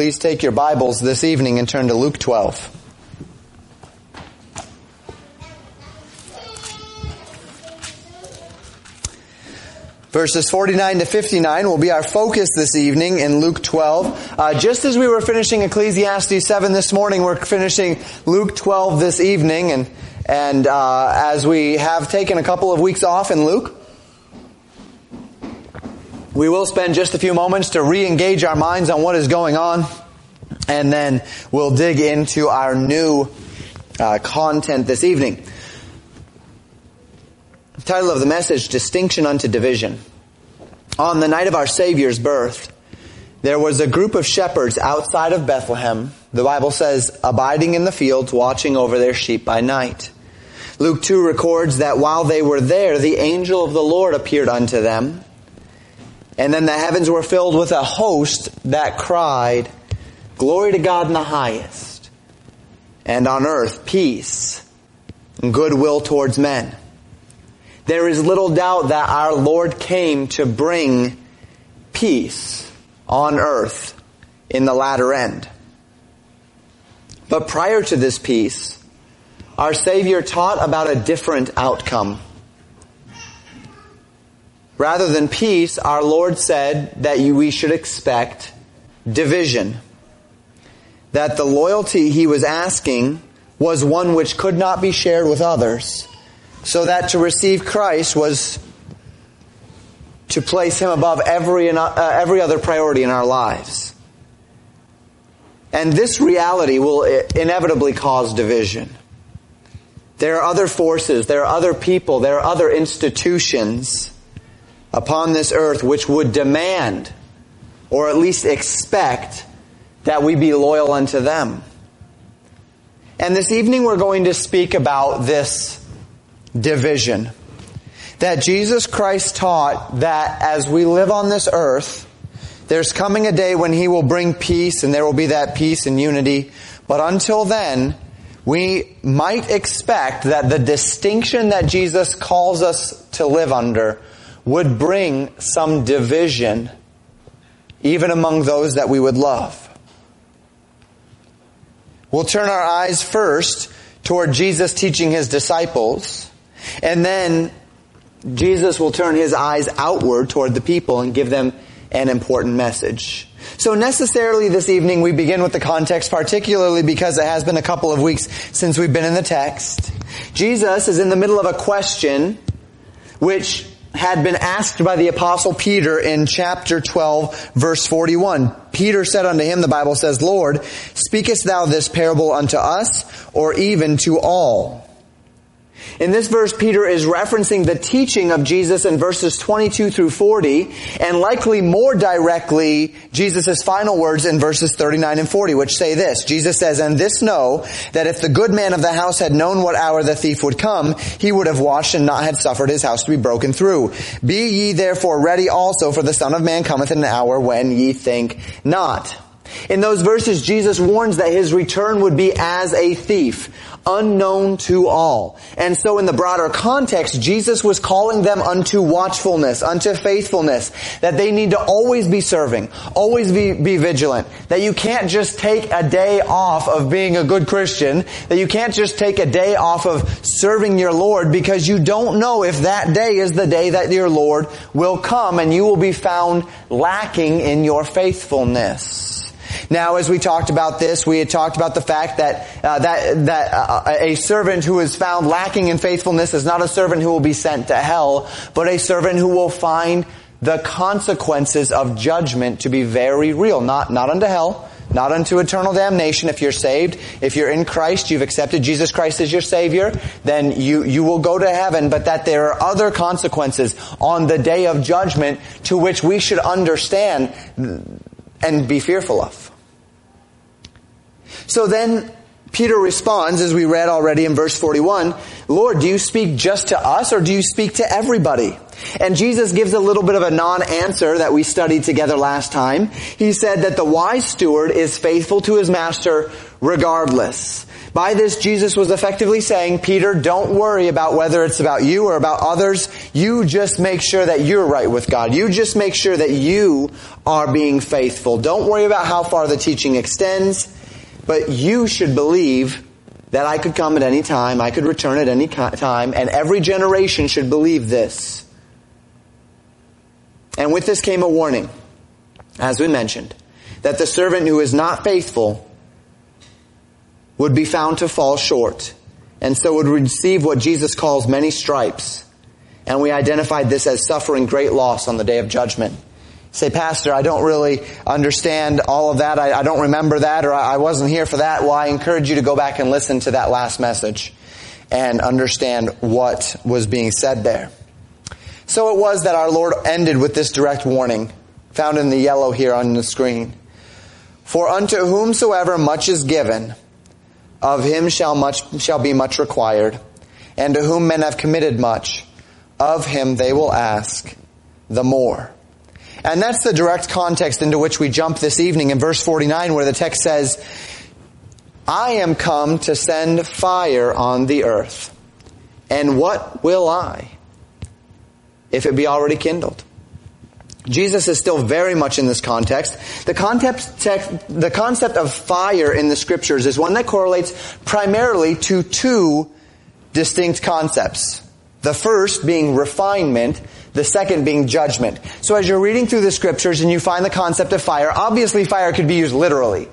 please take your Bibles this evening and turn to Luke 12. Verses 49 to 59 will be our focus this evening in Luke 12. Uh, just as we were finishing Ecclesiastes 7 this morning, we're finishing Luke 12 this evening. And, and uh, as we have taken a couple of weeks off in Luke, we will spend just a few moments to re-engage our minds on what is going on. And then we'll dig into our new uh, content this evening. The title of the message, Distinction unto Division. On the night of our Savior's birth, there was a group of shepherds outside of Bethlehem, the Bible says, abiding in the fields, watching over their sheep by night. Luke 2 records that while they were there, the angel of the Lord appeared unto them. And then the heavens were filled with a host that cried, Glory to God in the highest, and on earth peace and goodwill towards men. There is little doubt that our Lord came to bring peace on earth in the latter end. But prior to this peace, our Savior taught about a different outcome. Rather than peace, our Lord said that we should expect division. That the loyalty he was asking was one which could not be shared with others so that to receive Christ was to place Him above every, uh, every other priority in our lives. And this reality will inevitably cause division. There are other forces, there are other people, there are other institutions upon this earth which would demand, or at least expect, that we be loyal unto them. And this evening we're going to speak about this division. That Jesus Christ taught that as we live on this earth, there's coming a day when He will bring peace and there will be that peace and unity. But until then, we might expect that the distinction that Jesus calls us to live under would bring some division even among those that we would love. We'll turn our eyes first toward Jesus teaching his disciples and then Jesus will turn his eyes outward toward the people and give them an important message. So necessarily this evening we begin with the context, particularly because it has been a couple of weeks since we've been in the text. Jesus is in the middle of a question which had been asked by the apostle Peter in chapter 12 verse 41. Peter said unto him, the Bible says, Lord, speakest thou this parable unto us or even to all? In this verse, Peter is referencing the teaching of Jesus in verses 22 through 40, and likely more directly, Jesus' final words in verses 39 and 40, which say this. Jesus says, And this know, that if the good man of the house had known what hour the thief would come, he would have watched and not have suffered his house to be broken through. Be ye therefore ready also, for the Son of Man cometh in an hour when ye think not. In those verses, Jesus warns that his return would be as a thief unknown to all. And so in the broader context, Jesus was calling them unto watchfulness, unto faithfulness, that they need to always be serving, always be, be vigilant, that you can't just take a day off of being a good Christian, that you can't just take a day off of serving your Lord because you don't know if that day is the day that your Lord will come and you will be found lacking in your faithfulness. Now, as we talked about this, we had talked about the fact that uh, that that uh, a servant who is found lacking in faithfulness is not a servant who will be sent to hell, but a servant who will find the consequences of judgment to be very real, not not unto hell, not unto eternal damnation if you're saved. If you're in Christ, you've accepted Jesus Christ as your Savior, then you, you will go to heaven, but that there are other consequences on the day of judgment to which we should understand and be fearful of. So then Peter responds, as we read already in verse 41, Lord, do you speak just to us or do you speak to everybody? And Jesus gives a little bit of a non-answer that we studied together last time. He said that the wise steward is faithful to his master regardless. By this, Jesus was effectively saying, Peter, don't worry about whether it's about you or about others. You just make sure that you're right with God. You just make sure that you are being faithful. Don't worry about how far the teaching extends, but you should believe that I could come at any time, I could return at any time, and every generation should believe this. And with this came a warning, as we mentioned, that the servant who is not faithful would be found to fall short, and so would receive what Jesus calls many stripes. And we identified this as suffering great loss on the day of judgment. Say, Pastor, I don't really understand all of that. I, I don't remember that, or I, I wasn't here for that. Well, I encourage you to go back and listen to that last message and understand what was being said there. So it was that our Lord ended with this direct warning, found in the yellow here on the screen. For unto whomsoever much is given, of him shall much shall be much required, and to whom men have committed much, of him they will ask the more. And that's the direct context into which we jump this evening in verse 49 where the text says, I am come to send fire on the earth. And what will I? If it be already kindled. Jesus is still very much in this context. The concept, the concept of fire in the scriptures is one that correlates primarily to two distinct concepts. The first being refinement, the second being judgment. So as you're reading through the scriptures and you find the concept of fire, obviously fire could be used literally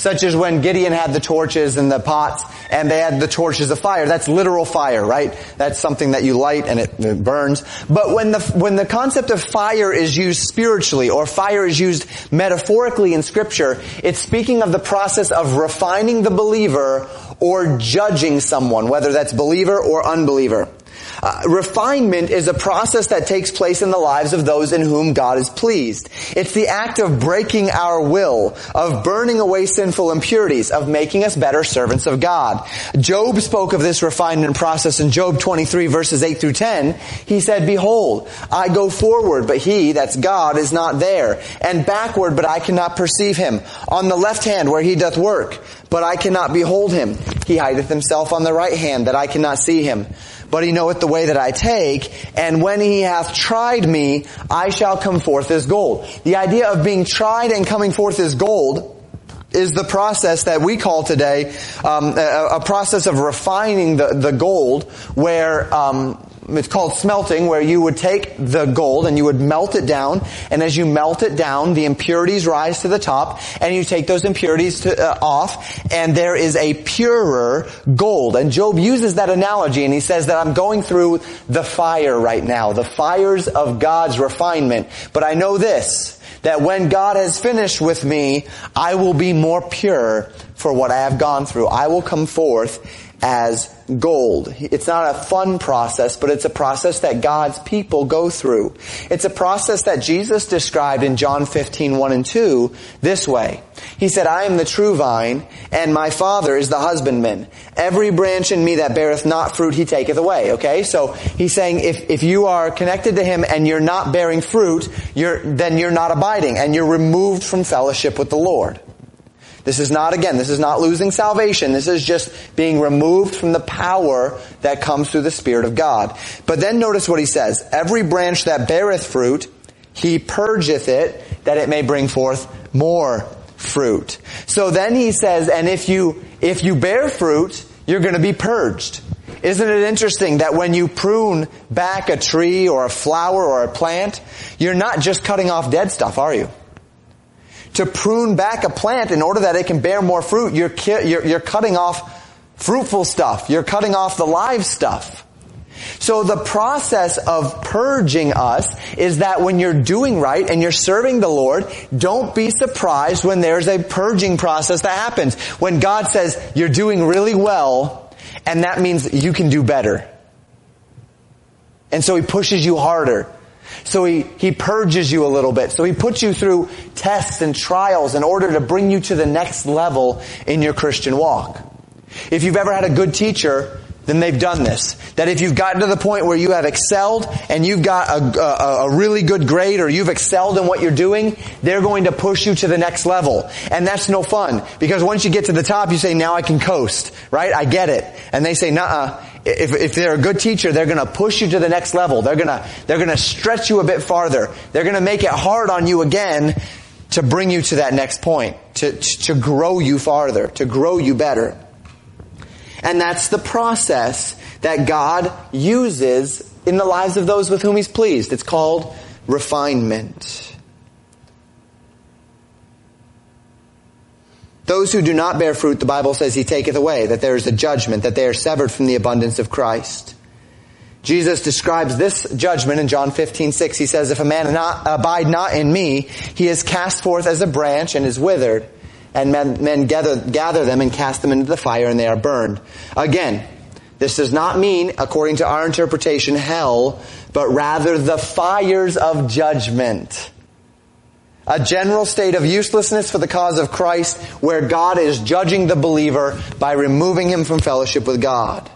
such as when Gideon had the torches and the pots and they had the torches of fire. That's literal fire, right? That's something that you light and it, it, burns. But when the, when the concept of fire is used spiritually or fire is used metaphorically in scripture, it's speaking of the process of refining the believer or judging someone, whether that's believer or unbeliever. Uh, refinement is a process that takes place in the lives of those in whom God is pleased. It's the act of breaking our will, of burning away sinful impurities, of making us better servants of God. Job spoke of this refinement process in Job 23 verses 8 through 10. He said, Behold, I go forward, but he, that's God, is not there, and backward, but I cannot perceive him. On the left hand where he doth work, but I cannot behold him. He hideth himself on the right hand, that I cannot see him but he knoweth the way that I take, and when he hath tried me, I shall come forth as gold. The idea of being tried and coming forth as gold is the process that we call today um, a, a, process of refining the, the gold, where um, it's called smelting, where you would take the gold and you would melt it down, and as you melt it down, the impurities rise to the top, and you take those impurities to, uh, off, and there is a purer gold. And Job uses that analogy, and he says that I'm going through the fire right now, the fires of God's refinement. But I know this, that when God has finished with me, I will be more pure for what I have gone through. I will come forth as gold. It's not a fun process, but it's a process that God's people go through. It's a process that Jesus described in John 15, 1 and 2 this way. He said, I am the true vine, and my Father is the husbandman. Every branch in me that beareth not fruit, he taketh away. Okay? So, he's saying if, if you are connected to him and you're not bearing fruit, you're, then you're not abiding, and you're removed from fellowship with the Lord. This is not, again, this is not losing salvation. This is just being removed from the power that comes through the Spirit of God. But then notice what he says. Every branch that beareth fruit, he purgeth it, that it may bring forth more fruit. So then he says, and if you, if you bear fruit, you're going to be purged. Isn't it interesting that when you prune back a tree or a flower or a plant, you're not just cutting off dead stuff, are you? To prune back a plant in order that it can bear more fruit, you're, you're, you're cutting off fruitful stuff. You're cutting off the live stuff. So the process of purging us is that when you're doing right and you're serving the Lord, don't be surprised when there's a purging process that happens. When God says you're doing really well, and that means you can do better. And so He pushes you harder. So he, he purges you a little bit. So he puts you through tests and trials in order to bring you to the next level in your Christian walk. If you've ever had a good teacher, then they've done this. That if you've gotten to the point where you have excelled and you've got a, a, a, really good grade or you've excelled in what you're doing, they're going to push you to the next level. And that's no fun. Because once you get to the top, you say, now I can coast. Right? I get it. And they say, nah, if, if they're a good teacher, they're gonna push you to the next level. They're gonna, they're gonna stretch you a bit farther. They're gonna make it hard on you again to bring you to that next point, to, to grow you farther, to grow you better. And that's the process that God uses in the lives of those with whom He's pleased. It's called refinement. Those who do not bear fruit, the Bible says He taketh away, that there is a judgment, that they are severed from the abundance of Christ. Jesus describes this judgment in John 15, 6. He says, If a man not, abide not in me, he is cast forth as a branch and is withered and men, men gather, gather them and cast them into the fire and they are burned. Again, this does not mean, according to our interpretation, hell, but rather the fires of judgment. A general state of uselessness for the cause of Christ where God is judging the believer by removing him from fellowship with God.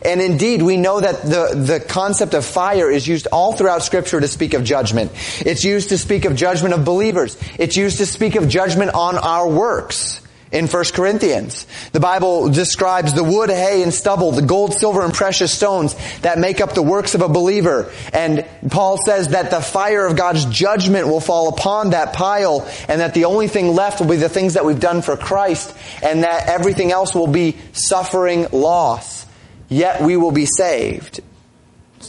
And indeed, we know that the, the concept of fire is used all throughout scripture to speak of judgment. It's used to speak of judgment of believers. It's used to speak of judgment on our works in 1 Corinthians. The Bible describes the wood, hay, and stubble, the gold, silver, and precious stones that make up the works of a believer. And Paul says that the fire of God's judgment will fall upon that pile and that the only thing left will be the things that we've done for Christ and that everything else will be suffering loss yet we will be saved.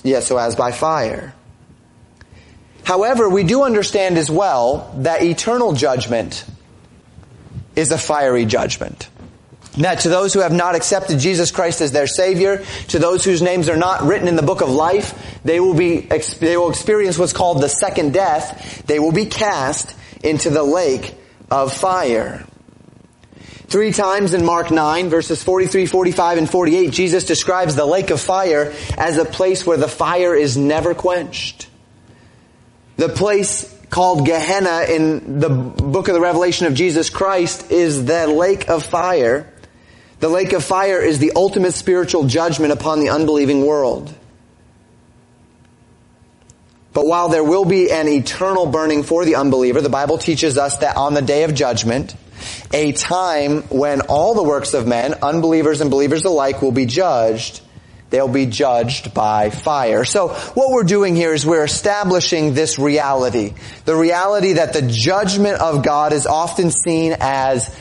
Yes, so as by fire. However, we do understand as well that eternal judgment is a fiery judgment. That to those who have not accepted Jesus Christ as their Savior, to those whose names are not written in the book of life, they will be, they will experience what's called the second death. They will be cast into the lake of fire. Three times in Mark 9, verses 43, 45, and 48, Jesus describes the lake of fire as a place where the fire is never quenched. The place called Gehenna in the book of the Revelation of Jesus Christ is the lake of fire. The lake of fire is the ultimate spiritual judgment upon the unbelieving world. But while there will be an eternal burning for the unbeliever, the Bible teaches us that on the day of judgment, a time when all the works of men, unbelievers and believers alike, will be judged. They'll be judged by fire. So what we're doing here is we're establishing this reality. The reality that the judgment of God is often seen as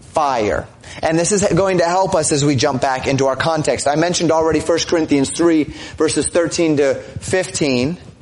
fire. And this is going to help us as we jump back into our context. I mentioned already 1 Corinthians 3 verses 13 to 15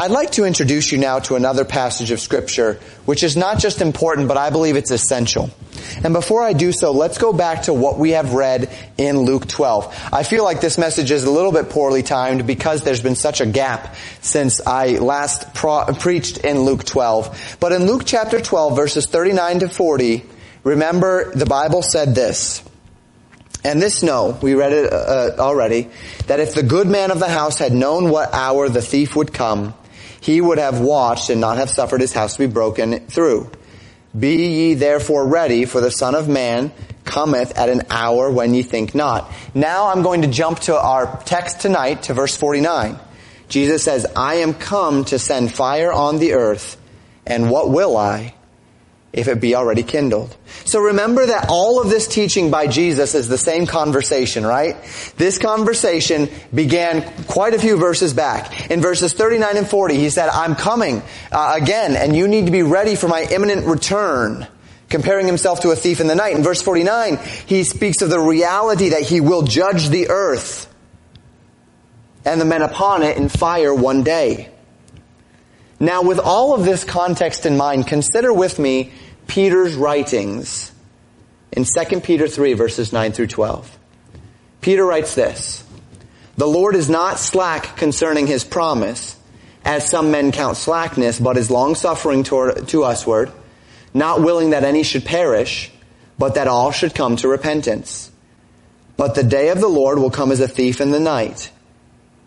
I'd like to introduce you now to another passage of scripture, which is not just important, but I believe it's essential. And before I do so, let's go back to what we have read in Luke 12. I feel like this message is a little bit poorly timed because there's been such a gap since I last pro- preached in Luke 12. But in Luke chapter 12, verses 39 to 40, remember the Bible said this. And this know, we read it uh, already, that if the good man of the house had known what hour the thief would come, he would have watched and not have suffered his house to be broken through. Be ye therefore ready, for the Son of Man cometh at an hour when ye think not. Now I'm going to jump to our text tonight to verse 49. Jesus says, I am come to send fire on the earth, and what will I? If it be already kindled. So remember that all of this teaching by Jesus is the same conversation, right? This conversation began quite a few verses back. In verses 39 and 40, he said, I'm coming uh, again, and you need to be ready for my imminent return. Comparing himself to a thief in the night. In verse 49, he speaks of the reality that he will judge the earth and the men upon it in fire one day. Now, with all of this context in mind, consider with me Peter's writings in 2 Peter 3 verses 9 through 12. Peter writes this, The Lord is not slack concerning his promise, as some men count slackness, but is long-suffering toward, to usward, not willing that any should perish, but that all should come to repentance. But the day of the Lord will come as a thief in the night,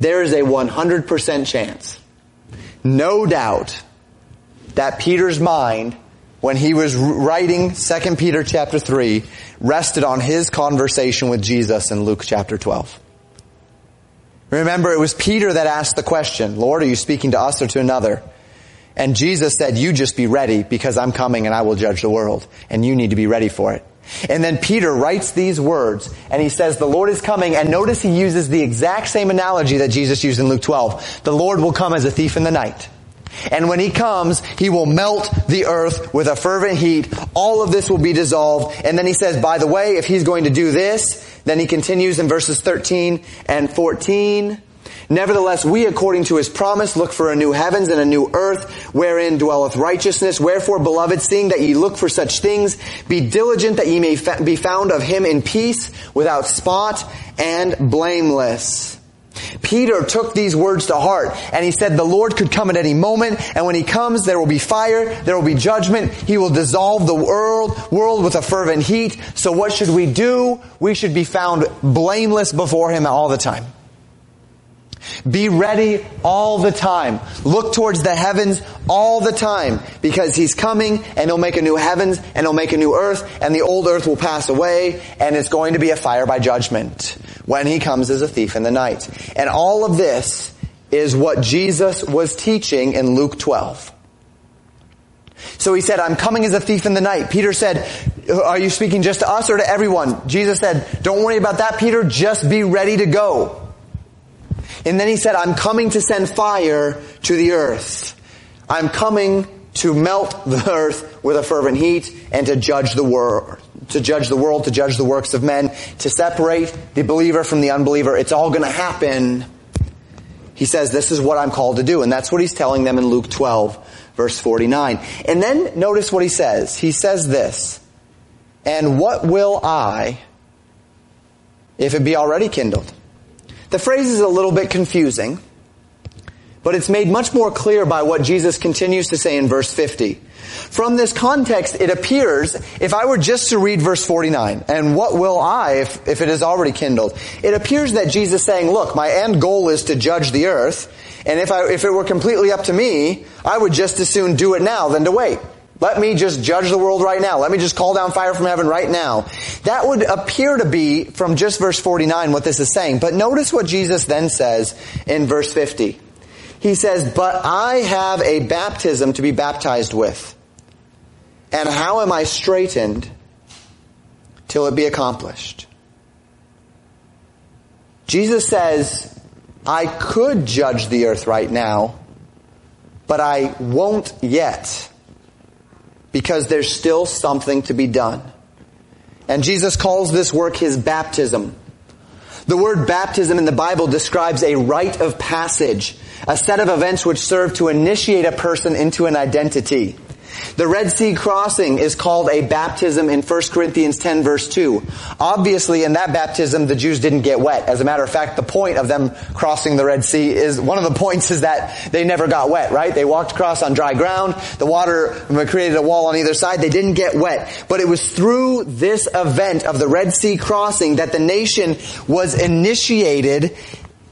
There is a 100% chance, no doubt, that Peter's mind when he was writing 2 Peter chapter 3 rested on his conversation with Jesus in Luke chapter 12. Remember, it was Peter that asked the question, Lord, are you speaking to us or to another? And Jesus said, you just be ready because I'm coming and I will judge the world and you need to be ready for it. And then Peter writes these words and he says, the Lord is coming and notice he uses the exact same analogy that Jesus used in Luke 12. The Lord will come as a thief in the night. And when he comes, he will melt the earth with a fervent heat. All of this will be dissolved. And then he says, by the way, if he's going to do this, then he continues in verses 13 and 14. Nevertheless, we according to his promise look for a new heavens and a new earth wherein dwelleth righteousness. Wherefore, beloved, seeing that ye look for such things, be diligent that ye may be found of him in peace, without spot and blameless. Peter took these words to heart and he said the Lord could come at any moment and when he comes there will be fire, there will be judgment, he will dissolve the world, world with a fervent heat. So what should we do? We should be found blameless before him all the time. Be ready all the time. Look towards the heavens all the time because he's coming and he'll make a new heavens and he'll make a new earth and the old earth will pass away and it's going to be a fire by judgment when he comes as a thief in the night. And all of this is what Jesus was teaching in Luke 12. So he said, I'm coming as a thief in the night. Peter said, are you speaking just to us or to everyone? Jesus said, don't worry about that, Peter. Just be ready to go. And then he said, I'm coming to send fire to the earth. I'm coming to melt the earth with a fervent heat and to judge the world, to judge the world, to judge the works of men, to separate the believer from the unbeliever. It's all going to happen. He says, this is what I'm called to do. And that's what he's telling them in Luke 12, verse 49. And then notice what he says. He says this, and what will I, if it be already kindled? The phrase is a little bit confusing, but it's made much more clear by what Jesus continues to say in verse 50. From this context, it appears, if I were just to read verse 49, and what will I if, if it is already kindled? It appears that Jesus is saying, look, my end goal is to judge the earth, and if I, if it were completely up to me, I would just as soon do it now than to wait. Let me just judge the world right now. Let me just call down fire from heaven right now. That would appear to be from just verse 49 what this is saying. But notice what Jesus then says in verse 50. He says, but I have a baptism to be baptized with. And how am I straitened till it be accomplished? Jesus says, I could judge the earth right now, but I won't yet because there's still something to be done. And Jesus calls this work his baptism. The word baptism in the Bible describes a rite of passage, a set of events which serve to initiate a person into an identity. The Red Sea crossing is called a baptism in 1 Corinthians 10 verse 2. Obviously in that baptism the Jews didn't get wet. As a matter of fact, the point of them crossing the Red Sea is, one of the points is that they never got wet, right? They walked across on dry ground. The water created a wall on either side. They didn't get wet. But it was through this event of the Red Sea crossing that the nation was initiated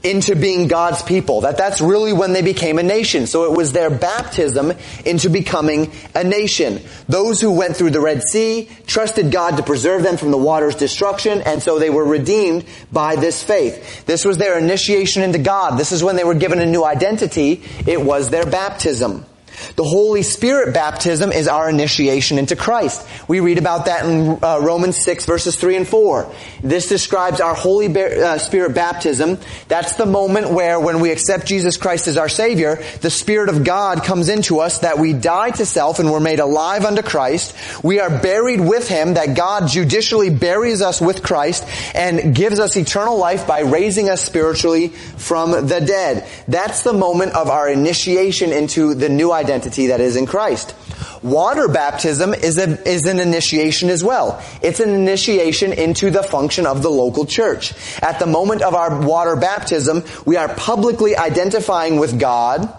into being God's people. That that's really when they became a nation. So it was their baptism into becoming a nation. Those who went through the Red Sea trusted God to preserve them from the water's destruction, and so they were redeemed by this faith. This was their initiation into God. This is when they were given a new identity. It was their baptism. The Holy Spirit baptism is our initiation into Christ. We read about that in uh, Romans 6 verses 3 and 4. This describes our Holy uh, Spirit baptism. That's the moment where when we accept Jesus Christ as our Savior, the Spirit of God comes into us that we die to self and we're made alive unto Christ. We are buried with Him, that God judicially buries us with Christ and gives us eternal life by raising us spiritually from the dead. That's the moment of our initiation into the new identity that is in Christ. Water baptism is, a, is an initiation as well. It's an initiation into the function of the local church. At the moment of our water baptism, we are publicly identifying with God,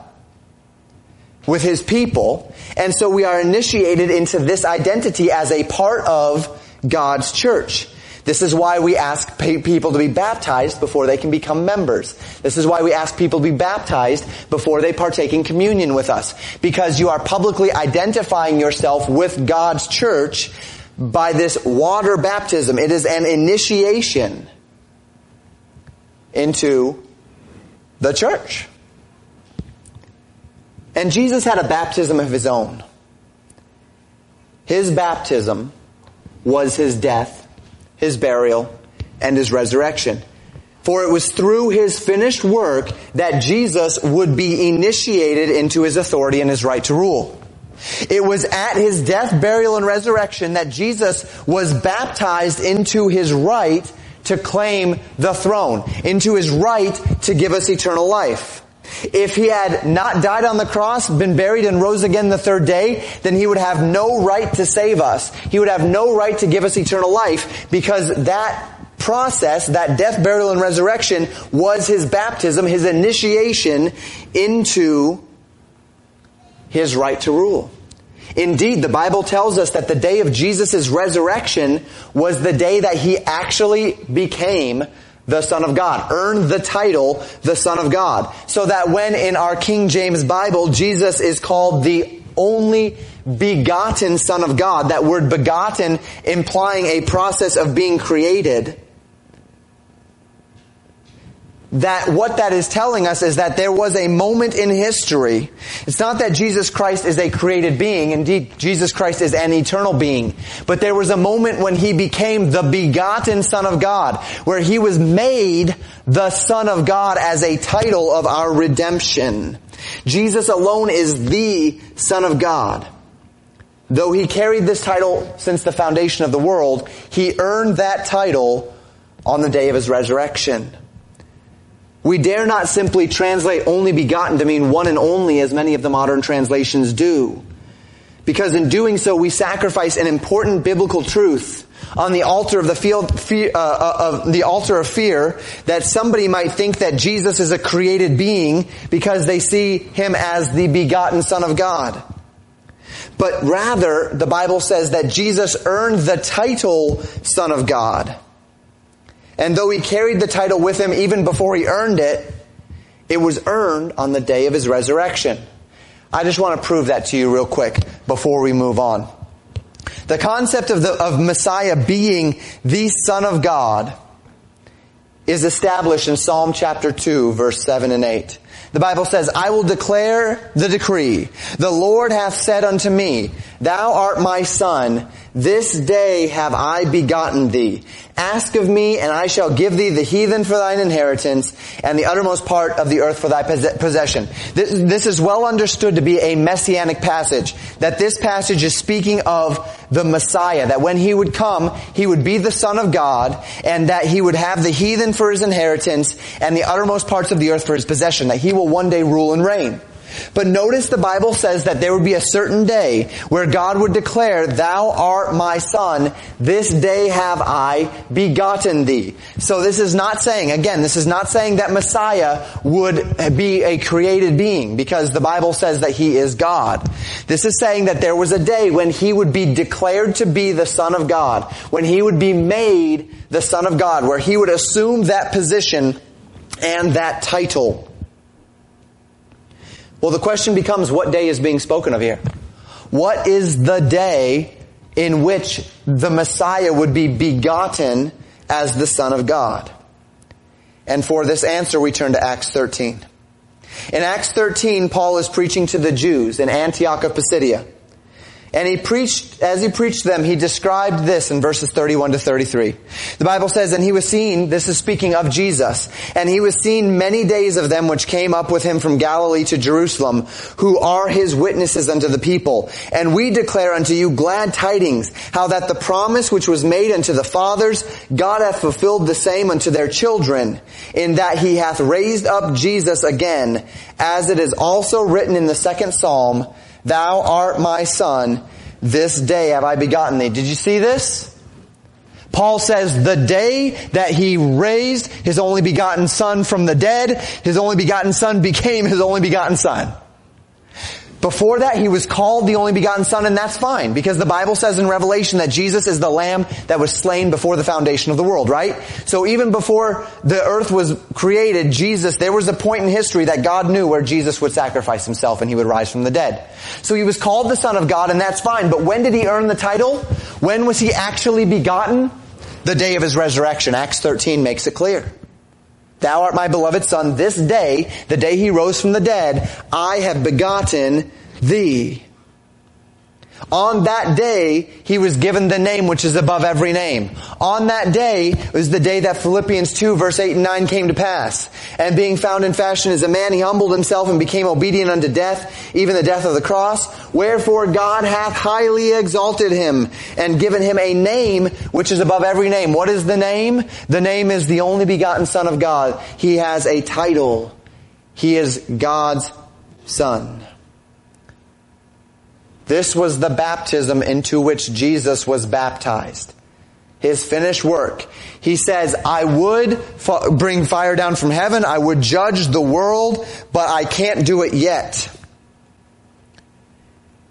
with His people, and so we are initiated into this identity as a part of God's church. This is why we ask people to be baptized before they can become members. This is why we ask people to be baptized before they partake in communion with us. Because you are publicly identifying yourself with God's church by this water baptism. It is an initiation into the church. And Jesus had a baptism of his own. His baptism was his death his burial, and his resurrection. For it was through his finished work that Jesus would be initiated into his authority and his right to rule. It was at his death, burial, and resurrection that Jesus was baptized into his right to claim the throne, into his right to give us eternal life. If he had not died on the cross, been buried and rose again the third day, then he would have no right to save us. He would have no right to give us eternal life because that process, that death, burial, and resurrection was his baptism, his initiation into his right to rule. Indeed, the Bible tells us that the day of Jesus' resurrection was the day that he actually became the Son of God. Earned the title, the Son of God. So that when in our King James Bible, Jesus is called the only begotten Son of God, that word begotten implying a process of being created, that what that is telling us is that there was a moment in history. It's not that Jesus Christ is a created being. Indeed, Jesus Christ is an eternal being. But there was a moment when he became the begotten Son of God, where he was made the Son of God as a title of our redemption. Jesus alone is the Son of God. Though he carried this title since the foundation of the world, he earned that title on the day of his resurrection. We dare not simply translate only begotten to mean one and only as many of the modern translations do. Because in doing so, we sacrifice an important biblical truth on the altar of the field, fear, uh, uh, of the altar of fear that somebody might think that Jesus is a created being because they see him as the begotten son of God. But rather, the Bible says that Jesus earned the title son of God. And though he carried the title with him even before he earned it, it was earned on the day of his resurrection. I just want to prove that to you real quick before we move on. The concept of the, of Messiah being the Son of God is established in Psalm chapter 2 verse 7 and 8. The Bible says, I will declare the decree. The Lord hath said unto me, Thou art my son. This day have I begotten thee. Ask of me, and I shall give thee the heathen for thine inheritance, and the uttermost part of the earth for thy possession. This, is well understood to be a messianic passage. That this passage is speaking of the Messiah. That when he would come, he would be the Son of God, and that he would have the heathen for his inheritance, and the uttermost parts of the earth for his possession. That he will one day rule and reign. But notice the Bible says that there would be a certain day where God would declare, Thou art my son, this day have I begotten thee. So this is not saying, again, this is not saying that Messiah would be a created being, because the Bible says that he is God. This is saying that there was a day when he would be declared to be the son of God, when he would be made the son of God, where he would assume that position and that title. Well, the question becomes what day is being spoken of here? What is the day in which the Messiah would be begotten as the Son of God? And for this answer, we turn to Acts 13. In Acts 13, Paul is preaching to the Jews in Antioch of Pisidia. And he preached, as he preached them, he described this in verses 31 to 33. The Bible says, and he was seen, this is speaking of Jesus, and he was seen many days of them which came up with him from Galilee to Jerusalem, who are his witnesses unto the people. And we declare unto you glad tidings, how that the promise which was made unto the fathers, God hath fulfilled the same unto their children, in that he hath raised up Jesus again, as it is also written in the second psalm, Thou art my son. This day have I begotten thee. Did you see this? Paul says the day that he raised his only begotten son from the dead, his only begotten son became his only begotten son. Before that, he was called the only begotten son, and that's fine, because the Bible says in Revelation that Jesus is the lamb that was slain before the foundation of the world, right? So even before the earth was created, Jesus, there was a point in history that God knew where Jesus would sacrifice himself and he would rise from the dead. So he was called the son of God, and that's fine, but when did he earn the title? When was he actually begotten? The day of his resurrection. Acts 13 makes it clear. Thou art my beloved son. This day, the day he rose from the dead, I have begotten thee. On that day, he was given the name which is above every name. On that day was the day that Philippians 2 verse 8 and 9 came to pass. And being found in fashion as a man, he humbled himself and became obedient unto death, even the death of the cross. Wherefore God hath highly exalted him and given him a name which is above every name. What is the name? The name is the only begotten son of God. He has a title. He is God's son. This was the baptism into which Jesus was baptized. His finished work. He says, I would bring fire down from heaven. I would judge the world, but I can't do it yet.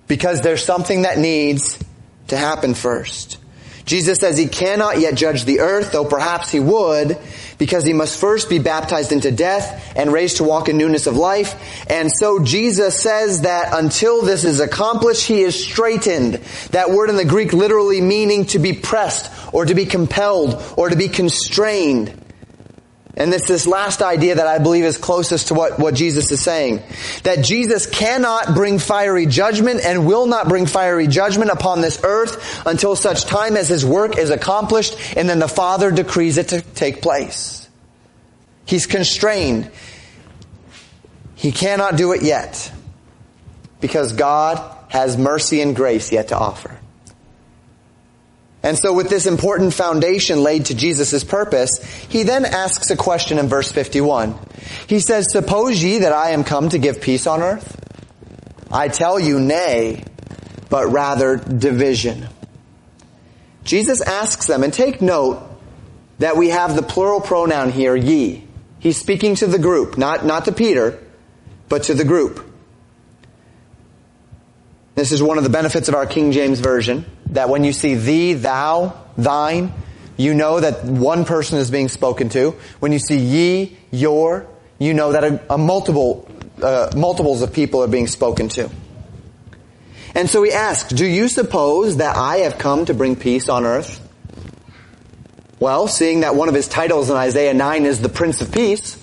Because there's something that needs to happen first. Jesus says he cannot yet judge the earth, though perhaps he would, because he must first be baptized into death and raised to walk in newness of life. And so Jesus says that until this is accomplished, he is straitened. That word in the Greek literally meaning to be pressed or to be compelled or to be constrained. And it's this last idea that I believe is closest to what, what Jesus is saying. That Jesus cannot bring fiery judgment and will not bring fiery judgment upon this earth until such time as his work is accomplished and then the Father decrees it to take place. He's constrained. He cannot do it yet because God has mercy and grace yet to offer. And so with this important foundation laid to Jesus' purpose, he then asks a question in verse 51. He says, Suppose ye that I am come to give peace on earth? I tell you, nay, but rather division. Jesus asks them, and take note that we have the plural pronoun here, ye. He's speaking to the group, not, not to Peter, but to the group. This is one of the benefits of our King James Version, that when you see thee, thou, thine, you know that one person is being spoken to. When you see ye, your, you know that a, a multiple, uh, multiples of people are being spoken to. And so he asks, do you suppose that I have come to bring peace on earth? Well, seeing that one of his titles in Isaiah 9 is the Prince of Peace,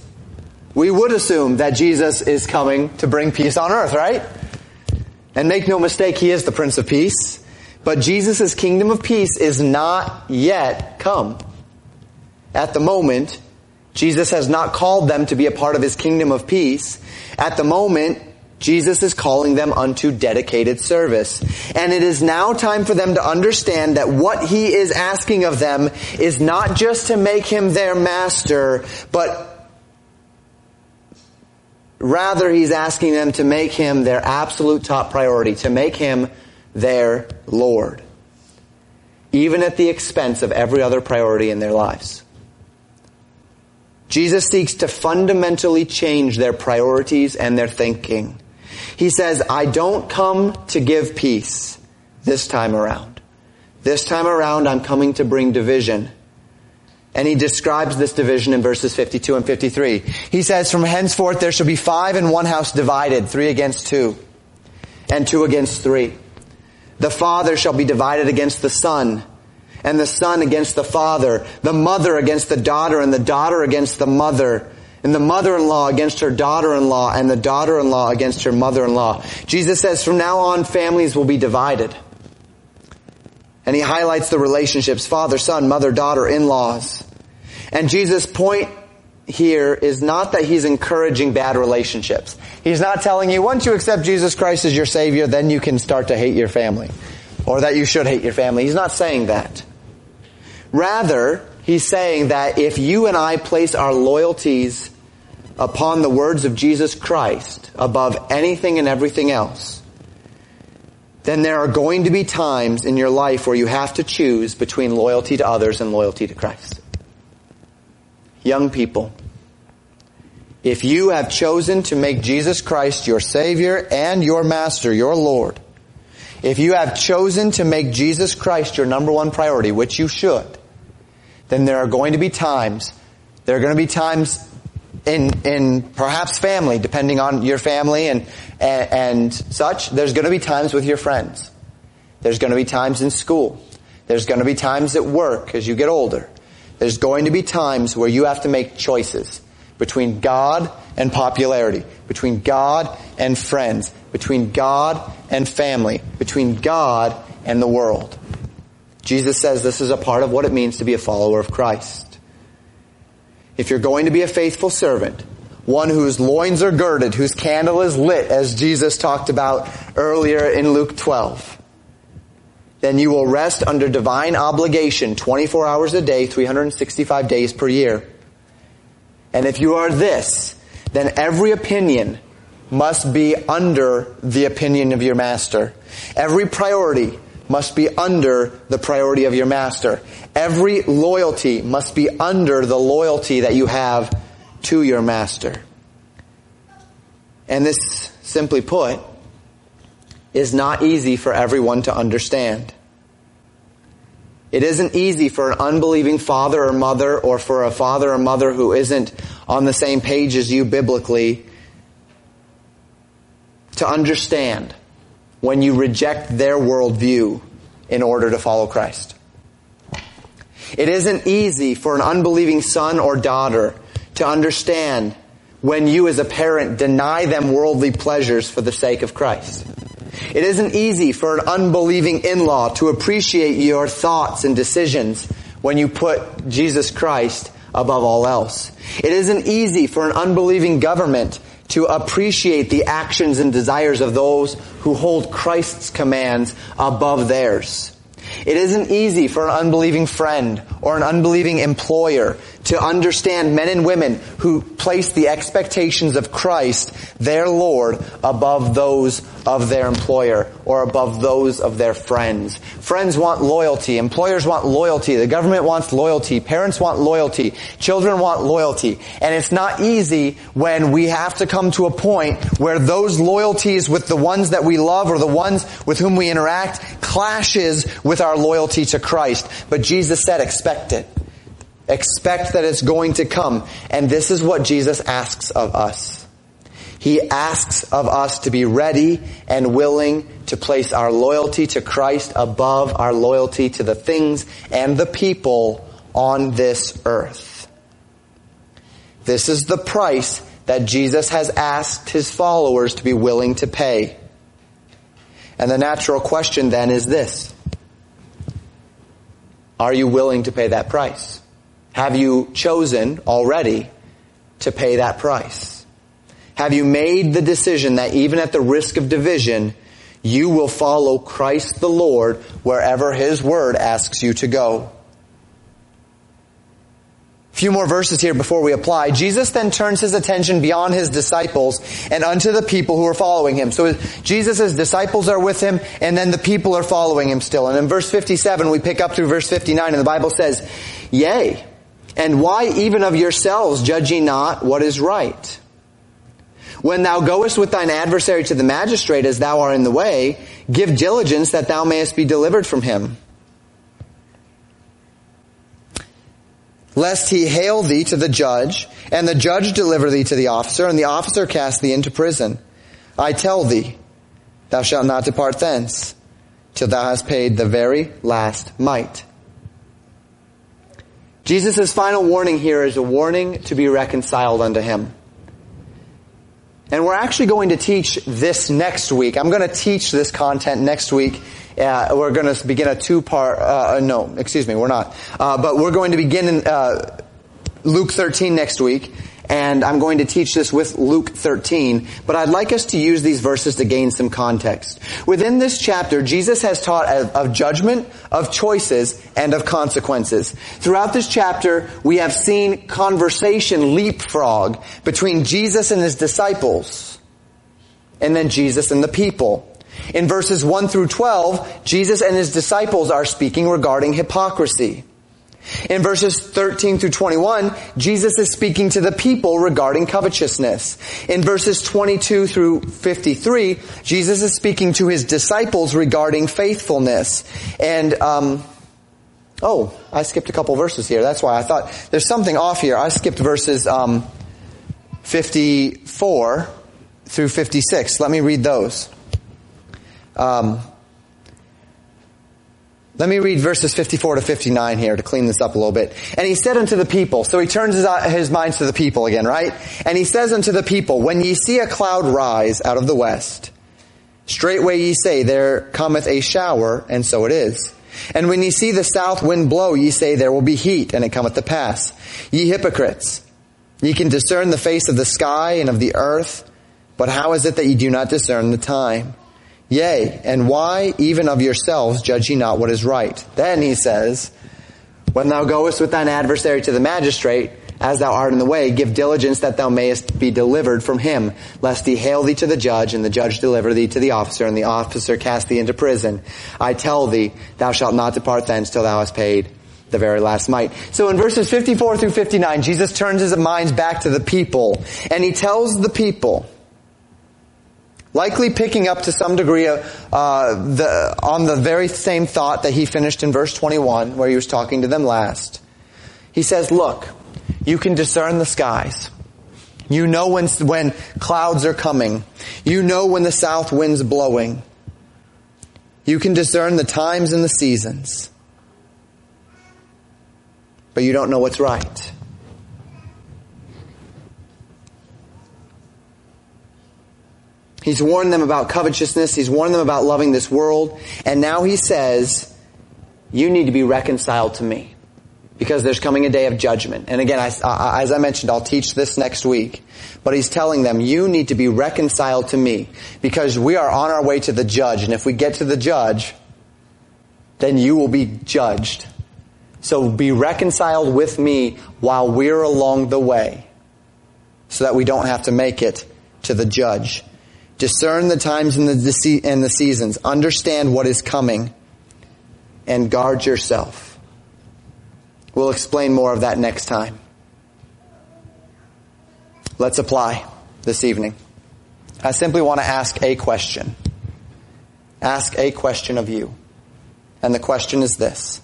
we would assume that Jesus is coming to bring peace on earth, right? And make no mistake, He is the Prince of Peace. But Jesus' kingdom of peace is not yet come. At the moment, Jesus has not called them to be a part of His kingdom of peace. At the moment, Jesus is calling them unto dedicated service. And it is now time for them to understand that what He is asking of them is not just to make Him their master, but Rather, he's asking them to make him their absolute top priority, to make him their Lord, even at the expense of every other priority in their lives. Jesus seeks to fundamentally change their priorities and their thinking. He says, I don't come to give peace this time around. This time around, I'm coming to bring division. And he describes this division in verses 52 and 53. He says, from henceforth there shall be five in one house divided, three against two, and two against three. The father shall be divided against the son, and the son against the father, the mother against the daughter, and the daughter against the mother, and the mother-in-law against her daughter-in-law, and the daughter-in-law against her mother-in-law. Jesus says from now on families will be divided. And he highlights the relationships, father, son, mother, daughter, in-laws. And Jesus' point here is not that he's encouraging bad relationships. He's not telling you once you accept Jesus Christ as your Savior, then you can start to hate your family. Or that you should hate your family. He's not saying that. Rather, he's saying that if you and I place our loyalties upon the words of Jesus Christ above anything and everything else, then there are going to be times in your life where you have to choose between loyalty to others and loyalty to Christ. Young people, if you have chosen to make Jesus Christ your Savior and your Master, your Lord, if you have chosen to make Jesus Christ your number one priority, which you should, then there are going to be times, there are going to be times in, in perhaps family, depending on your family and, and, and such, there's going to be times with your friends. There's going to be times in school. There's going to be times at work as you get older. There's going to be times where you have to make choices between God and popularity, between God and friends, between God and family, between God and the world. Jesus says this is a part of what it means to be a follower of Christ if you're going to be a faithful servant, one whose loins are girded, whose candle is lit, as Jesus talked about earlier in Luke 12, then you will rest under divine obligation 24 hours a day, 365 days per year. And if you are this, then every opinion must be under the opinion of your master. Every priority must be under the priority of your master. Every loyalty must be under the loyalty that you have to your master. And this, simply put, is not easy for everyone to understand. It isn't easy for an unbelieving father or mother or for a father or mother who isn't on the same page as you biblically to understand when you reject their worldview in order to follow Christ. It isn't easy for an unbelieving son or daughter to understand when you as a parent deny them worldly pleasures for the sake of Christ. It isn't easy for an unbelieving in-law to appreciate your thoughts and decisions when you put Jesus Christ above all else. It isn't easy for an unbelieving government to appreciate the actions and desires of those who hold Christ's commands above theirs. It isn't easy for an unbelieving friend or an unbelieving employer to understand men and women who place the expectations of Christ, their Lord, above those of their employer or above those of their friends. Friends want loyalty. Employers want loyalty. The government wants loyalty. Parents want loyalty. Children want loyalty. And it's not easy when we have to come to a point where those loyalties with the ones that we love or the ones with whom we interact clashes with our loyalty to Christ. But Jesus said, expect it. Expect that it's going to come. And this is what Jesus asks of us. He asks of us to be ready and willing to place our loyalty to Christ above our loyalty to the things and the people on this earth. This is the price that Jesus has asked his followers to be willing to pay. And the natural question then is this. Are you willing to pay that price? Have you chosen already to pay that price? Have you made the decision that even at the risk of division, you will follow Christ the Lord wherever His Word asks you to go? A few more verses here before we apply. Jesus then turns his attention beyond his disciples and unto the people who are following him. So Jesus' disciples are with him and then the people are following him still. And in verse 57, we pick up through verse 59 and the Bible says, Yea, and why even of yourselves judge ye not what is right? When thou goest with thine adversary to the magistrate as thou art in the way, give diligence that thou mayest be delivered from him. Lest he hail thee to the judge, and the judge deliver thee to the officer, and the officer cast thee into prison. I tell thee, thou shalt not depart thence, till thou hast paid the very last mite. Jesus' final warning here is a warning to be reconciled unto Him. And we're actually going to teach this next week. I'm going to teach this content next week. Uh, we're going to begin a two-part, uh, no, excuse me, we're not. Uh, but we're going to begin in uh, Luke 13 next week and I'm going to teach this with Luke 13, but I'd like us to use these verses to gain some context. Within this chapter, Jesus has taught of judgment, of choices, and of consequences. Throughout this chapter, we have seen conversation leapfrog between Jesus and his disciples, and then Jesus and the people. In verses 1 through 12, Jesus and his disciples are speaking regarding hypocrisy. In verses 13 through 21, Jesus is speaking to the people regarding covetousness. In verses 22 through 53, Jesus is speaking to his disciples regarding faithfulness. And, um, oh, I skipped a couple verses here. That's why I thought there's something off here. I skipped verses um, 54 through 56. Let me read those. Um, let me read verses 54 to 59 here to clean this up a little bit. And he said unto the people, so he turns his, his minds to the people again, right? And he says unto the people, when ye see a cloud rise out of the west, straightway ye say, there cometh a shower, and so it is. And when ye see the south wind blow, ye say, there will be heat, and it cometh to pass. Ye hypocrites, ye can discern the face of the sky and of the earth, but how is it that ye do not discern the time? Yea, and why even of yourselves judge ye not what is right? Then he says, When thou goest with thine adversary to the magistrate, as thou art in the way, give diligence that thou mayest be delivered from him, lest he hail thee to the judge, and the judge deliver thee to the officer, and the officer cast thee into prison. I tell thee, thou shalt not depart thence till thou hast paid the very last mite. So in verses 54 through 59, Jesus turns his minds back to the people, and he tells the people, likely picking up to some degree uh, the, on the very same thought that he finished in verse 21 where he was talking to them last. He says, look, you can discern the skies. You know when, when clouds are coming. You know when the south wind's blowing. You can discern the times and the seasons. But you don't know what's right. He's warned them about covetousness. He's warned them about loving this world. And now he says, you need to be reconciled to me because there's coming a day of judgment. And again, I, I, as I mentioned, I'll teach this next week. But he's telling them, you need to be reconciled to me because we are on our way to the judge. And if we get to the judge, then you will be judged. So be reconciled with me while we're along the way so that we don't have to make it to the judge. Discern the times and the, and the seasons. Understand what is coming. And guard yourself. We'll explain more of that next time. Let's apply this evening. I simply want to ask a question. Ask a question of you. And the question is this.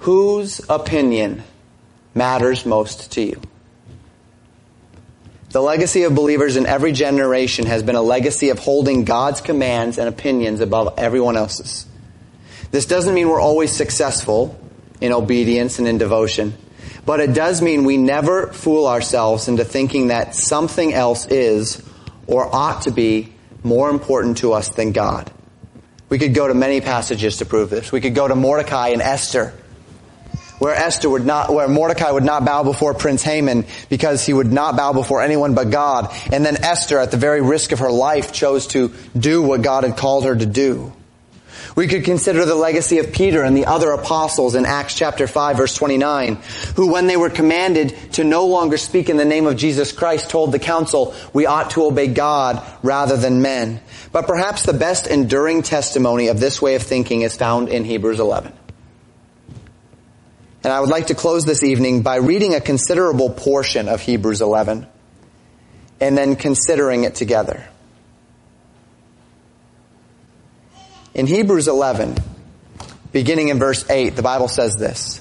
Whose opinion matters most to you? The legacy of believers in every generation has been a legacy of holding God's commands and opinions above everyone else's. This doesn't mean we're always successful in obedience and in devotion, but it does mean we never fool ourselves into thinking that something else is or ought to be more important to us than God. We could go to many passages to prove this. We could go to Mordecai and Esther where Esther would not, where Mordecai would not bow before Prince Haman because he would not bow before anyone but God. And then Esther, at the very risk of her life, chose to do what God had called her to do. We could consider the legacy of Peter and the other apostles in Acts chapter 5 verse 29, who when they were commanded to no longer speak in the name of Jesus Christ told the council, we ought to obey God rather than men. But perhaps the best enduring testimony of this way of thinking is found in Hebrews 11. And I would like to close this evening by reading a considerable portion of Hebrews 11 and then considering it together. In Hebrews 11, beginning in verse 8, the Bible says this.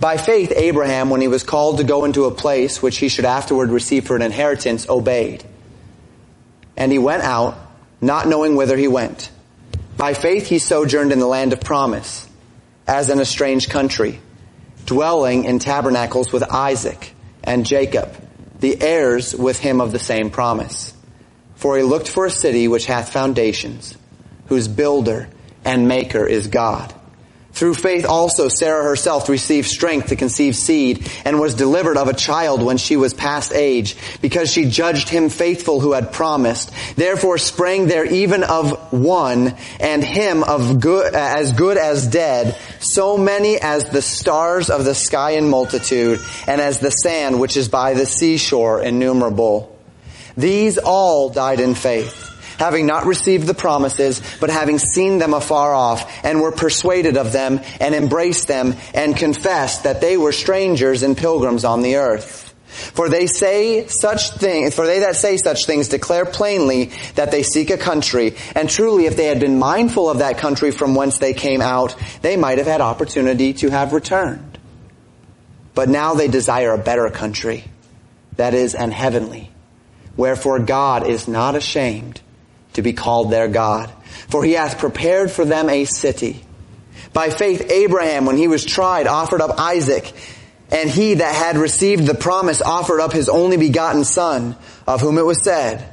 By faith, Abraham, when he was called to go into a place which he should afterward receive for an inheritance, obeyed. And he went out, not knowing whither he went. By faith, he sojourned in the land of promise as in a strange country, dwelling in tabernacles with Isaac and Jacob, the heirs with him of the same promise. For he looked for a city which hath foundations, whose builder and maker is God. Through faith also Sarah herself received strength to conceive seed and was delivered of a child when she was past age because she judged him faithful who had promised. Therefore sprang there even of one and him of good, as good as dead, so many as the stars of the sky in multitude and as the sand which is by the seashore innumerable. These all died in faith having not received the promises, but having seen them afar off, and were persuaded of them, and embraced them, and confessed that they were strangers and pilgrims on the earth. For they say such things, for they that say such things declare plainly that they seek a country, and truly if they had been mindful of that country from whence they came out, they might have had opportunity to have returned. But now they desire a better country, that is, an heavenly. Wherefore God is not ashamed to be called their God. For he hath prepared for them a city. By faith, Abraham, when he was tried, offered up Isaac, and he that had received the promise offered up his only begotten son, of whom it was said,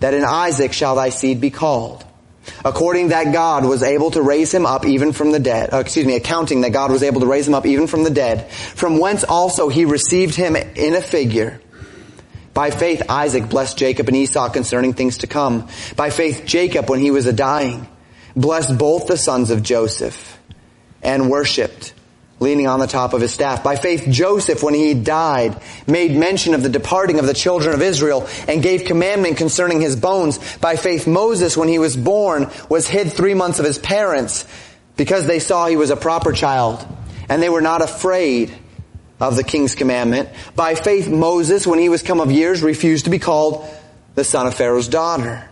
that in Isaac shall thy seed be called. According that God was able to raise him up even from the dead, uh, excuse me, accounting that God was able to raise him up even from the dead, from whence also he received him in a figure, by faith, Isaac blessed Jacob and Esau concerning things to come. By faith, Jacob, when he was a dying, blessed both the sons of Joseph and worshiped, leaning on the top of his staff. By faith, Joseph, when he died, made mention of the departing of the children of Israel and gave commandment concerning his bones. By faith, Moses, when he was born, was hid three months of his parents because they saw he was a proper child and they were not afraid of the king's commandment. By faith, Moses, when he was come of years, refused to be called the son of Pharaoh's daughter,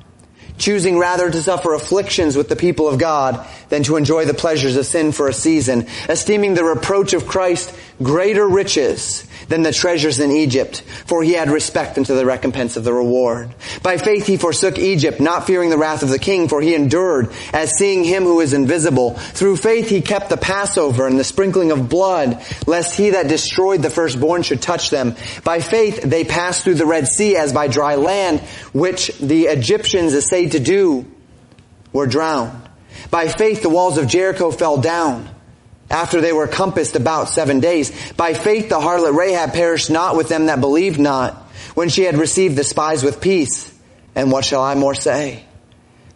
choosing rather to suffer afflictions with the people of God than to enjoy the pleasures of sin for a season, esteeming the reproach of Christ greater riches than the treasures in Egypt, for he had respect unto the recompense of the reward. By faith he forsook Egypt, not fearing the wrath of the king, for he endured as seeing him who is invisible. Through faith he kept the Passover and the sprinkling of blood, lest he that destroyed the firstborn should touch them. By faith they passed through the Red Sea as by dry land, which the Egyptians essayed to do, were drowned. By faith the walls of Jericho fell down after they were compassed about seven days. By faith the harlot Rahab perished not with them that believed not, when she had received the spies with peace. And what shall I more say?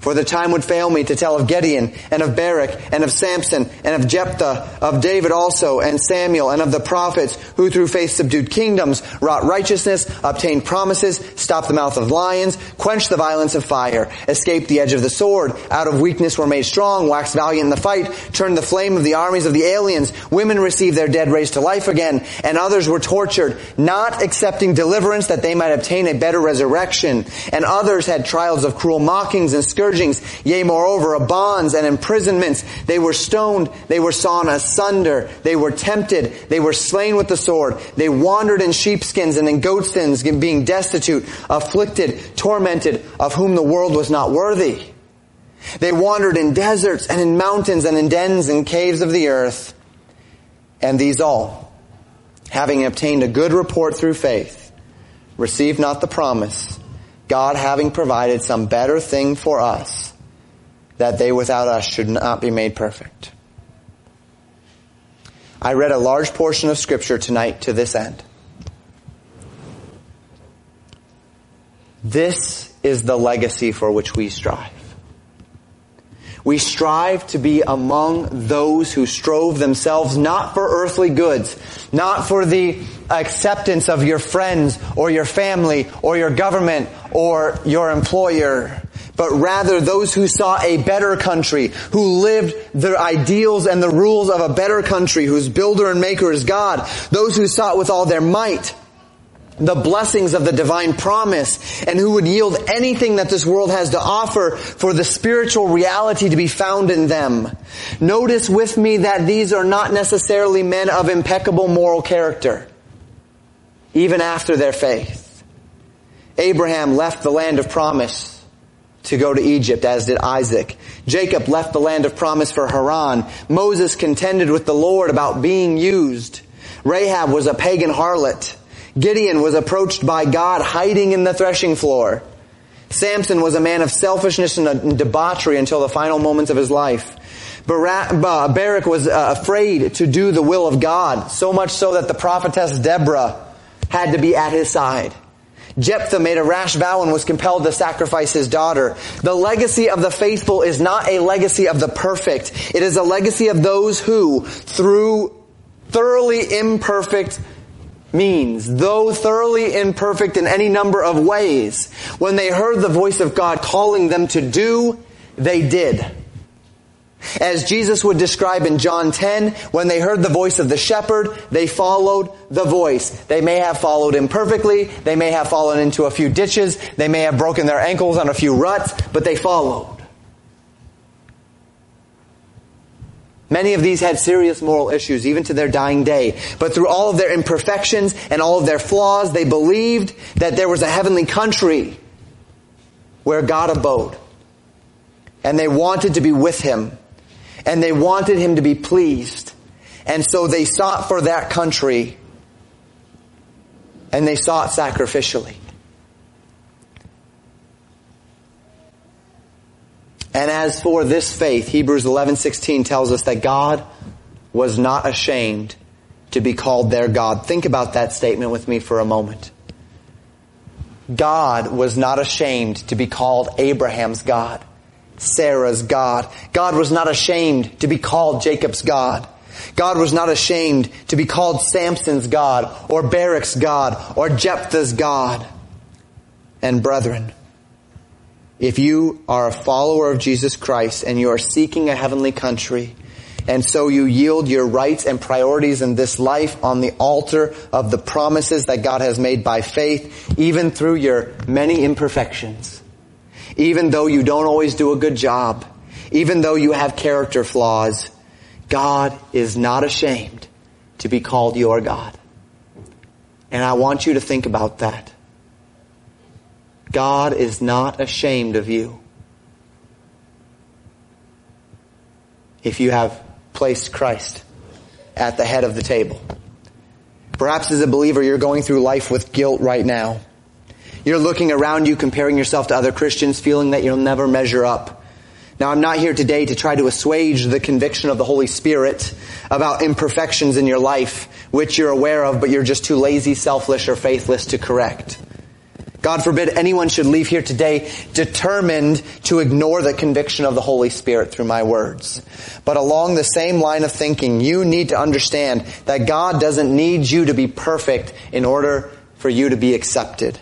For the time would fail me to tell of Gideon and of Barak and of Samson and of Jephthah, of David also and Samuel and of the prophets who through faith subdued kingdoms, wrought righteousness, obtained promises, stopped the mouth of lions, quenched the violence of fire, escaped the edge of the sword, out of weakness were made strong, waxed valiant in the fight, turned the flame of the armies of the aliens, women received their dead raised to life again, and others were tortured, not accepting deliverance that they might obtain a better resurrection, and others had trials of cruel mockings and scourgings scourgings, yea, moreover, of bonds and imprisonments. They were stoned, they were sawn asunder, they were tempted, they were slain with the sword, they wandered in sheepskins and in goatskins, being destitute, afflicted, tormented, of whom the world was not worthy. They wandered in deserts and in mountains and in dens and caves of the earth. And these all, having obtained a good report through faith, received not the promise, God having provided some better thing for us, that they without us should not be made perfect. I read a large portion of scripture tonight to this end. This is the legacy for which we strive. We strive to be among those who strove themselves not for earthly goods, not for the acceptance of your friends or your family or your government or your employer, but rather those who saw a better country, who lived the ideals and the rules of a better country, whose builder and maker is God, those who sought with all their might the blessings of the divine promise and who would yield anything that this world has to offer for the spiritual reality to be found in them. Notice with me that these are not necessarily men of impeccable moral character, even after their faith. Abraham left the land of promise to go to Egypt, as did Isaac. Jacob left the land of promise for Haran. Moses contended with the Lord about being used. Rahab was a pagan harlot. Gideon was approached by God hiding in the threshing floor. Samson was a man of selfishness and debauchery until the final moments of his life. Barak was uh, afraid to do the will of God, so much so that the prophetess Deborah had to be at his side. Jephthah made a rash vow and was compelled to sacrifice his daughter. The legacy of the faithful is not a legacy of the perfect. It is a legacy of those who, through thoroughly imperfect means, though thoroughly imperfect in any number of ways, when they heard the voice of God calling them to do, they did. As Jesus would describe in John 10, when they heard the voice of the shepherd, they followed the voice. They may have followed imperfectly, they may have fallen into a few ditches, they may have broken their ankles on a few ruts, but they followed. Many of these had serious moral issues, even to their dying day. But through all of their imperfections and all of their flaws, they believed that there was a heavenly country where God abode. And they wanted to be with Him and they wanted him to be pleased. And so they sought for that country and they sought sacrificially. And as for this faith, Hebrews 11:16 tells us that God was not ashamed to be called their God. Think about that statement with me for a moment. God was not ashamed to be called Abraham's God. Sarah's God. God was not ashamed to be called Jacob's God. God was not ashamed to be called Samson's God or Barak's God or Jephthah's God. And brethren, if you are a follower of Jesus Christ and you are seeking a heavenly country, and so you yield your rights and priorities in this life on the altar of the promises that God has made by faith, even through your many imperfections, even though you don't always do a good job, even though you have character flaws, God is not ashamed to be called your God. And I want you to think about that. God is not ashamed of you. If you have placed Christ at the head of the table. Perhaps as a believer, you're going through life with guilt right now. You're looking around you, comparing yourself to other Christians, feeling that you'll never measure up. Now I'm not here today to try to assuage the conviction of the Holy Spirit about imperfections in your life, which you're aware of, but you're just too lazy, selfish, or faithless to correct. God forbid anyone should leave here today determined to ignore the conviction of the Holy Spirit through my words. But along the same line of thinking, you need to understand that God doesn't need you to be perfect in order for you to be accepted.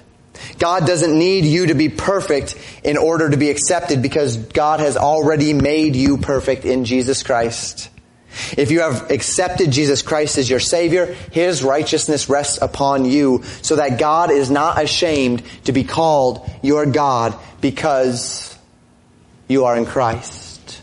God doesn't need you to be perfect in order to be accepted because God has already made you perfect in Jesus Christ. If you have accepted Jesus Christ as your Savior, His righteousness rests upon you so that God is not ashamed to be called your God because you are in Christ.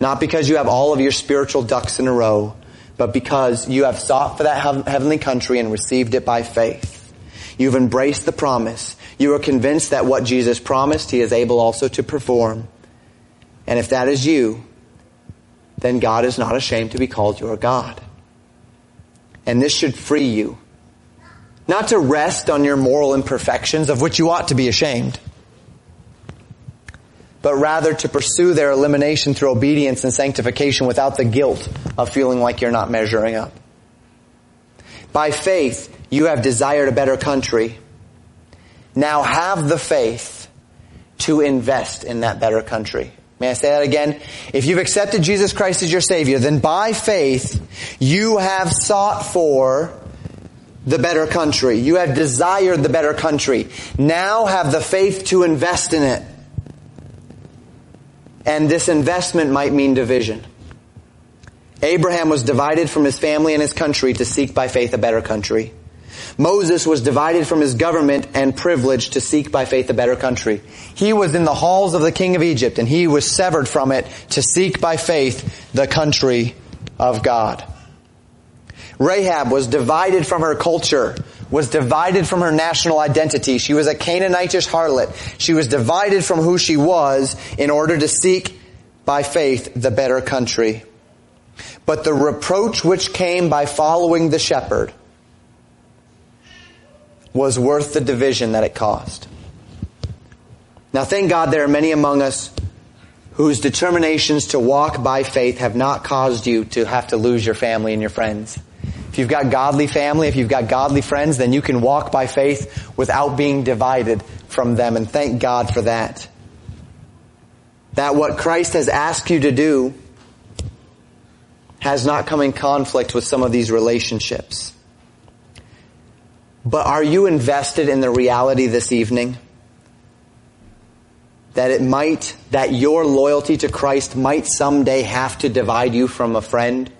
Not because you have all of your spiritual ducks in a row, but because you have sought for that heavenly country and received it by faith. You've embraced the promise. You are convinced that what Jesus promised, He is able also to perform. And if that is you, then God is not ashamed to be called your God. And this should free you. Not to rest on your moral imperfections, of which you ought to be ashamed, but rather to pursue their elimination through obedience and sanctification without the guilt of feeling like you're not measuring up. By faith, you have desired a better country. Now have the faith to invest in that better country. May I say that again? If you've accepted Jesus Christ as your Savior, then by faith, you have sought for the better country. You have desired the better country. Now have the faith to invest in it. And this investment might mean division. Abraham was divided from his family and his country to seek by faith a better country. Moses was divided from his government and privileged to seek by faith a better country. He was in the halls of the king of Egypt and he was severed from it to seek by faith the country of God. Rahab was divided from her culture was divided from her national identity. She was a Canaanitish harlot. She was divided from who she was in order to seek by faith the better country. But the reproach which came by following the shepherd was worth the division that it caused. Now thank God there are many among us whose determinations to walk by faith have not caused you to have to lose your family and your friends. If you've got godly family, if you've got godly friends, then you can walk by faith without being divided from them. And thank God for that. That what Christ has asked you to do has not come in conflict with some of these relationships. But are you invested in the reality this evening? That it might, that your loyalty to Christ might someday have to divide you from a friend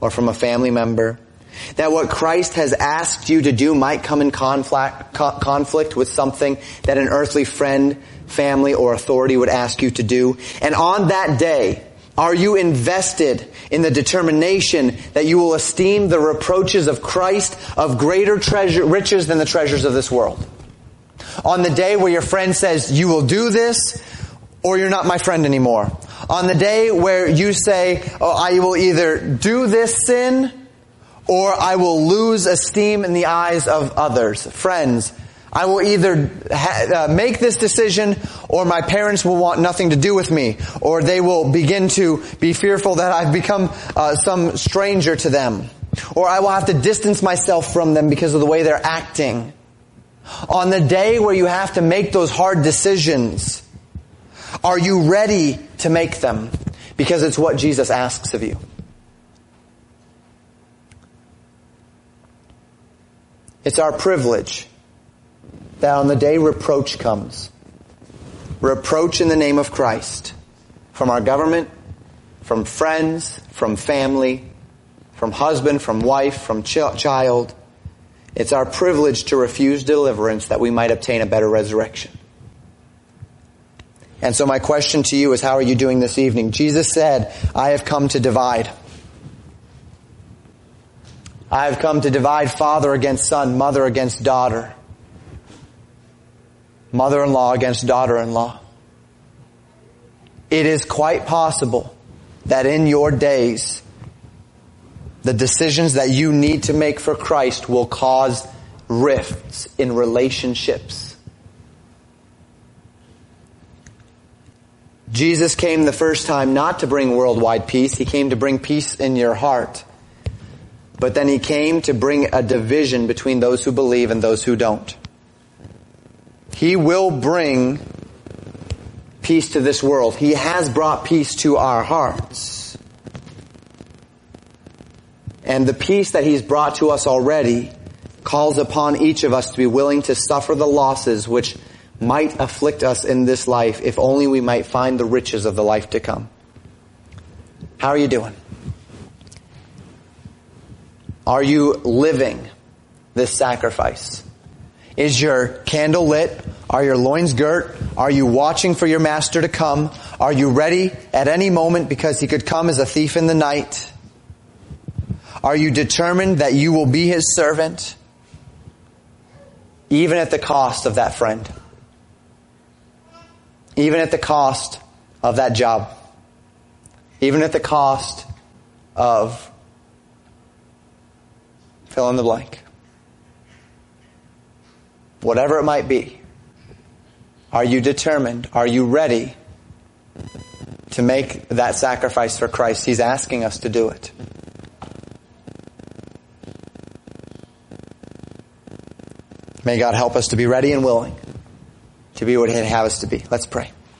or from a family member? That what Christ has asked you to do might come in conflict, conflict with something that an earthly friend, family, or authority would ask you to do. And on that day, are you invested in the determination that you will esteem the reproaches of Christ of greater treasure, riches than the treasures of this world? On the day where your friend says, you will do this, or you're not my friend anymore. On the day where you say, oh, I will either do this sin, or I will lose esteem in the eyes of others, friends. I will either ha- uh, make this decision or my parents will want nothing to do with me or they will begin to be fearful that I've become uh, some stranger to them or I will have to distance myself from them because of the way they're acting. On the day where you have to make those hard decisions, are you ready to make them? Because it's what Jesus asks of you. It's our privilege that on the day reproach comes, reproach in the name of Christ, from our government, from friends, from family, from husband, from wife, from ch- child, it's our privilege to refuse deliverance that we might obtain a better resurrection. And so my question to you is how are you doing this evening? Jesus said, I have come to divide. I have come to divide father against son, mother against daughter, mother-in-law against daughter-in-law. It is quite possible that in your days, the decisions that you need to make for Christ will cause rifts in relationships. Jesus came the first time not to bring worldwide peace, He came to bring peace in your heart. But then he came to bring a division between those who believe and those who don't. He will bring peace to this world. He has brought peace to our hearts. And the peace that he's brought to us already calls upon each of us to be willing to suffer the losses which might afflict us in this life if only we might find the riches of the life to come. How are you doing? Are you living this sacrifice? Is your candle lit? Are your loins girt? Are you watching for your master to come? Are you ready at any moment because he could come as a thief in the night? Are you determined that you will be his servant? Even at the cost of that friend. Even at the cost of that job. Even at the cost of fill in the blank. Whatever it might be. Are you determined? Are you ready to make that sacrifice for Christ? He's asking us to do it. May God help us to be ready and willing to be what He'd have us to be. Let's pray.